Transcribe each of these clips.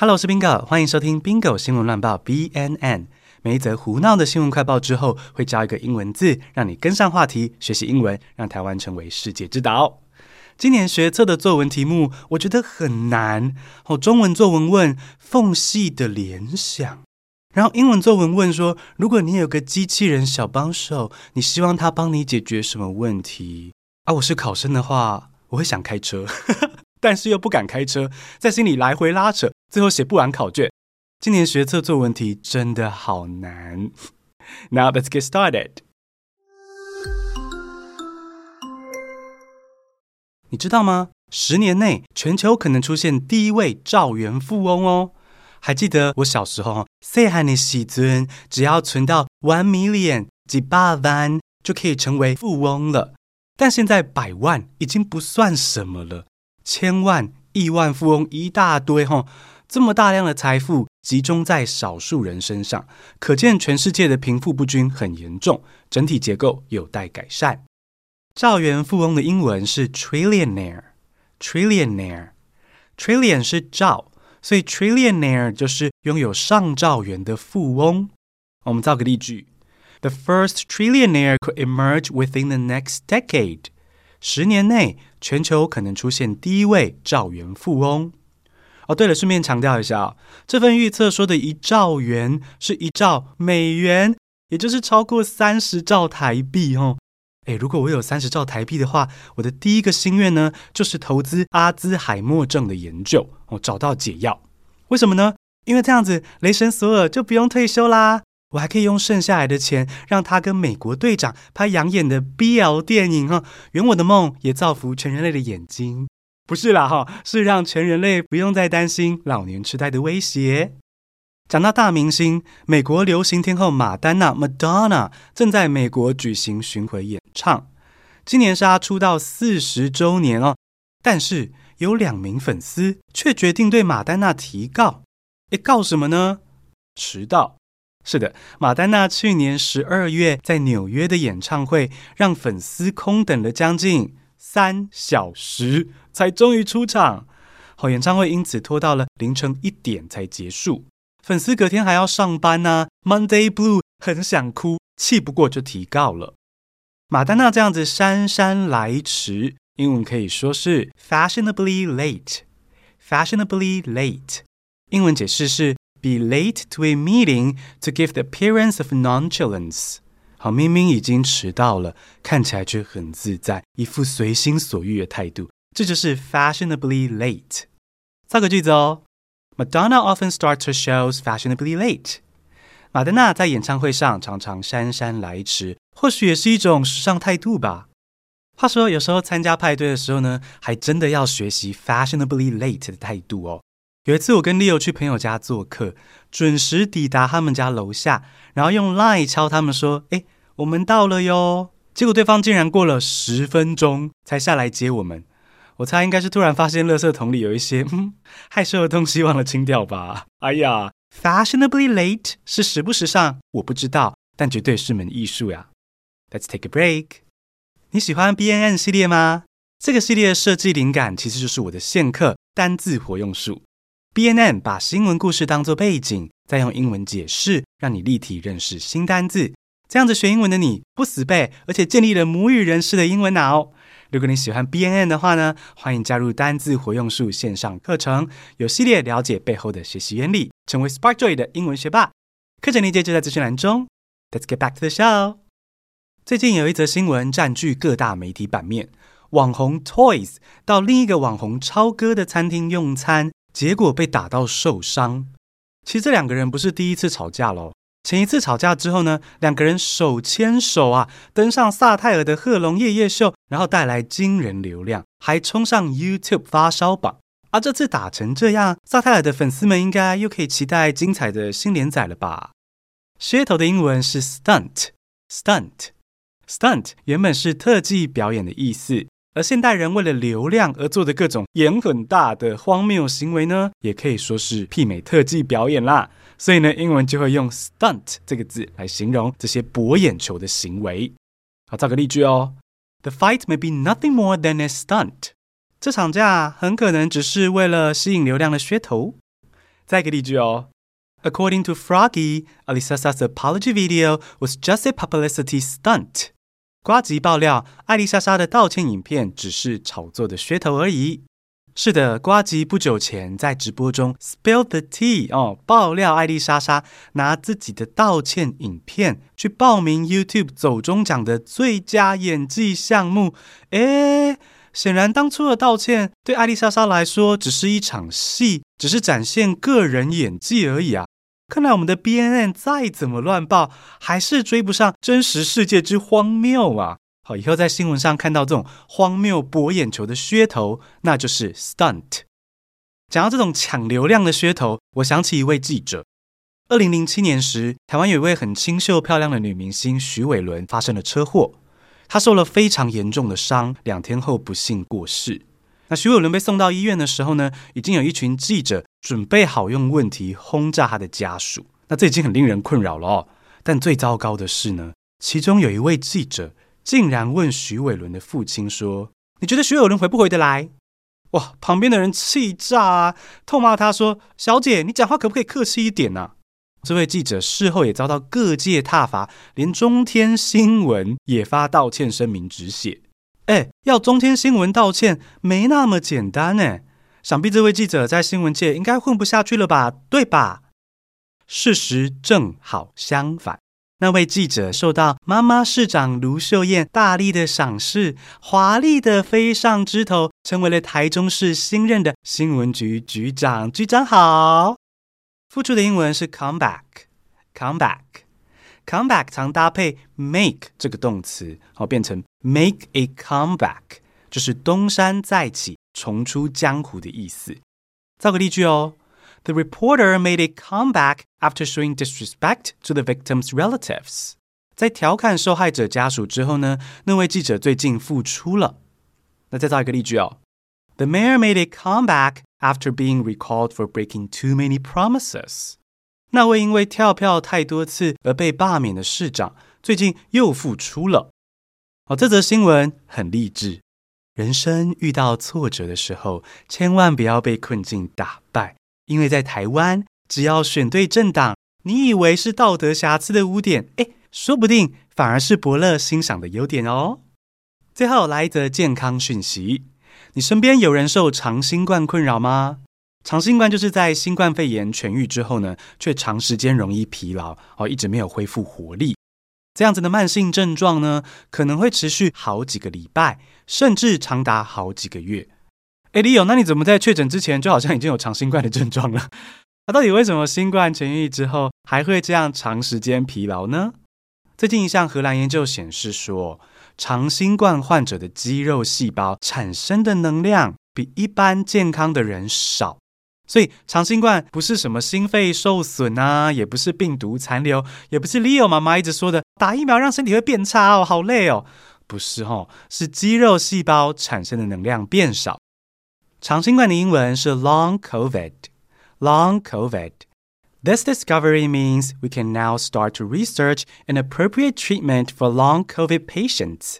Hello，我是 Bingo，欢迎收听 Bingo 新闻乱报 BNN。每一则胡闹的新闻快报之后，会教一个英文字，让你跟上话题，学习英文，让台湾成为世界之岛。今年学测的作文题目，我觉得很难。哦，中文作文问缝隙的联想，然后英文作文问说，如果你有个机器人小帮手，你希望他帮你解决什么问题？啊，我是考生的话，我会想开车。但是又不敢开车，在心里来回拉扯，最后写不完考卷。今年学测作文题真的好难。Now let's get started。你知道吗？十年内全球可能出现第一位兆元富翁哦。还记得我小时候，细汉的时尊，只要存到 one million 几百万就可以成为富翁了。但现在百万已经不算什么了。千万亿万富翁一大堆哈，这么大量的财富集中在少数人身上，可见全世界的贫富不均很严重，整体结构有待改善。兆元富翁的英文是 trillionaire，trillionaire，trillion 是兆，所以 trillionaire 就是拥有上兆元的富翁。我们造个例句：The first trillionaire could emerge within the next decade。十年内，全球可能出现第一位兆元富翁。哦，对了，顺便强调一下，这份预测说的一兆元是一兆美元，也就是超过三十兆台币哦。诶，如果我有三十兆台币的话，我的第一个心愿呢，就是投资阿兹海默症的研究，哦，找到解药。为什么呢？因为这样子，雷神索尔就不用退休啦。我还可以用剩下来的钱，让他跟美国队长拍养眼的 BL 电影哈，圆我的梦，也造福全人类的眼睛。不是啦哈，是让全人类不用再担心老年痴呆的威胁。讲到大明星，美国流行天后玛丹娜 （Madonna） 正在美国举行巡回演唱，今年是她出道四十周年哦。但是有两名粉丝却决定对玛丹娜提告，诶，告什么呢？迟到。是的，玛丹娜去年十二月在纽约的演唱会，让粉丝空等了将近三小时，才终于出场。好，演唱会因此拖到了凌晨一点才结束。粉丝隔天还要上班呢，，Monday Blue 很想哭，气不过就提告了。马丹娜这样子姗姗来迟，英文可以说是 fashionably late，fashionably late。英文解释是。Be late to a meeting to give the appearance of nonchalance。好，明明已经迟到了，看起来却很自在，一副随心所欲的态度，这就是 fashionably late。造个句子哦，Madonna often starts her shows fashionably late。玛丹娜在演唱会上常常姗姗来迟，或许也是一种时尚态度吧。话说，有时候参加派对的时候呢，还真的要学习 fashionably late 的态度哦。有一次，我跟 Leo 去朋友家做客，准时抵达他们家楼下，然后用 Line 敲他们说：“哎，我们到了哟。”结果对方竟然过了十分钟才下来接我们。我猜应该是突然发现垃圾桶里有一些嗯害羞的东西忘了清掉吧。哎呀，Fashionably late 是时不时尚，我不知道，但绝对是门艺术呀。Let's take a break。你喜欢 BNN 系列吗？这个系列的设计灵感其实就是我的线课单字活用术。BNN 把新闻故事当作背景，再用英文解释，让你立体认识新单字。这样子学英文的你不死背，而且建立了母语人士的英文脑。如果你喜欢 BNN 的话呢，欢迎加入单字活用术线上课程，有系列了解背后的学习原理，成为 SparkJoy 的英文学霸。课程链接就在资讯栏中。Let's get back to the show。最近有一则新闻占据各大媒体版面，网红 Toys 到另一个网红超哥的餐厅用餐。结果被打到受伤。其实这两个人不是第一次吵架喽。前一次吵架之后呢，两个人手牵手啊，登上萨泰尔的贺龙夜夜秀，然后带来惊人流量，还冲上 YouTube 发烧榜。而这次打成这样，萨泰尔的粉丝们应该又可以期待精彩的新连载了吧？噱头的英文是 stunt，stunt，stunt 原本是特技表演的意思。而现代人为了流量而做的各种演很大的荒谬行为呢，也可以说是媲美特技表演啦。所以呢，英文就会用 stunt 这个字来形容这些博眼球的行为。好，造个例句哦：The fight may be nothing more than a stunt。这场架很可能只是为了吸引流量的噱头。再一个例句哦。According to Froggy，Alisa's apology video was just a publicity stunt. 呱吉爆料，艾丽莎莎的道歉影片只是炒作的噱头而已。是的，呱吉不久前在直播中 spill the tea 哦，爆料艾丽莎莎拿自己的道歉影片去报名 YouTube 走中奖的最佳演技项目。诶，显然当初的道歉对艾丽莎莎来说只是一场戏，只是展现个人演技而已啊。看来我们的 BNN 再怎么乱报，还是追不上真实世界之荒谬啊！好，以后在新闻上看到这种荒谬博眼球的噱头，那就是 stunt。讲到这种抢流量的噱头，我想起一位记者。二零零七年时，台湾有一位很清秀漂亮的女明星许玮伦发生了车祸，她受了非常严重的伤，两天后不幸过世。那徐伟伦被送到医院的时候呢，已经有一群记者准备好用问题轰炸他的家属。那这已经很令人困扰了哦。但最糟糕的是呢，其中有一位记者竟然问徐伟伦的父亲说：“你觉得徐伟伦回不回得来？”哇，旁边的人气炸啊，痛骂他说：“小姐，你讲话可不可以客气一点呢？”这位记者事后也遭到各界挞伐，连中天新闻也发道歉声明止血。哎，要中天新闻道歉没那么简单呢。想必这位记者在新闻界应该混不下去了吧？对吧？事实正好相反，那位记者受到妈妈市长卢秀燕大力的赏识，华丽的飞上枝头，成为了台中市新任的新闻局局长。局长好。复出的英文是 come back，come back。Come back 常搭配 make 这个动词，好变成 make a comeback，就是东山再起、重出江湖的意思。造个例句哦：The reporter made a comeback after showing disrespect to the victim's relatives。在调侃受害者家属之后呢，那位记者最近复出了。那再造一个例句哦：The mayor made a comeback after being recalled for breaking too many promises。 那位因为跳票太多次而被罢免的市长，最近又复出了。哦，这则新闻很励志。人生遇到挫折的时候，千万不要被困境打败，因为在台湾，只要选对政党，你以为是道德瑕疵的污点，诶，说不定反而是伯乐欣赏的优点哦。最后来一则健康讯息：你身边有人受长新冠困扰吗？长新冠就是在新冠肺炎痊愈之后呢，却长时间容易疲劳，哦，一直没有恢复活力。这样子的慢性症状呢，可能会持续好几个礼拜，甚至长达好几个月。诶李友那你怎么在确诊之前就好像已经有长新冠的症状了？那到底为什么新冠痊愈之后还会这样长时间疲劳呢？最近一项荷兰研究显示说，长新冠患者的肌肉细胞产生的能量比一般健康的人少。所以长新冠不是什么心肺受损啊，也不是病毒残留，也不是 Leo 妈妈一直说的打疫苗让身体会变差哦，好累哦，不是哦，是肌肉细胞产生的能量变少。长新冠的英文是 Long COVID，Long COVID。This discovery means we can now start to research an appropriate treatment for Long COVID patients。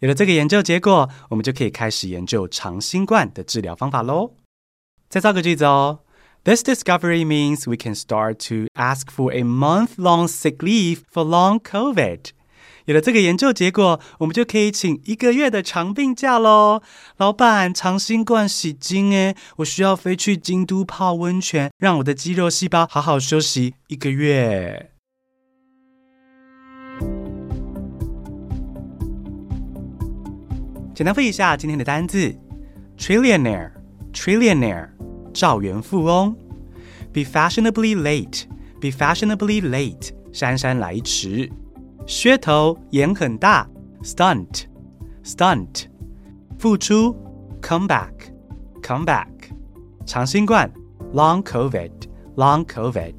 有了这个研究结果，我们就可以开始研究长新冠的治疗方法喽。再造个句子哦。This discovery means we can start to ask for a month-long sick leave for long COVID。有了这个研究结果，我们就可以请一个月的长病假喽。老板，长新冠喜金诶，我需要飞去京都泡温泉，让我的肌肉细胞好好休息一个月。简单复一下今天的单字：trillionaire，trillionaire。兆元富翁，be fashionably late，be fashionably late，姗姗来迟。噱头演很大，stunt，stunt。复出，come back，come back。长新冠，long covid，long covid。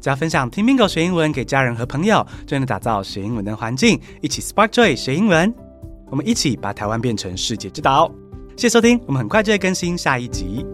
只要分享听 Bingo 学英文给家人和朋友，就能打造学英文的环境，一起 spark joy 学英文。我们一起把台湾变成世界之岛。谢谢收听，我们很快就会更新下一集。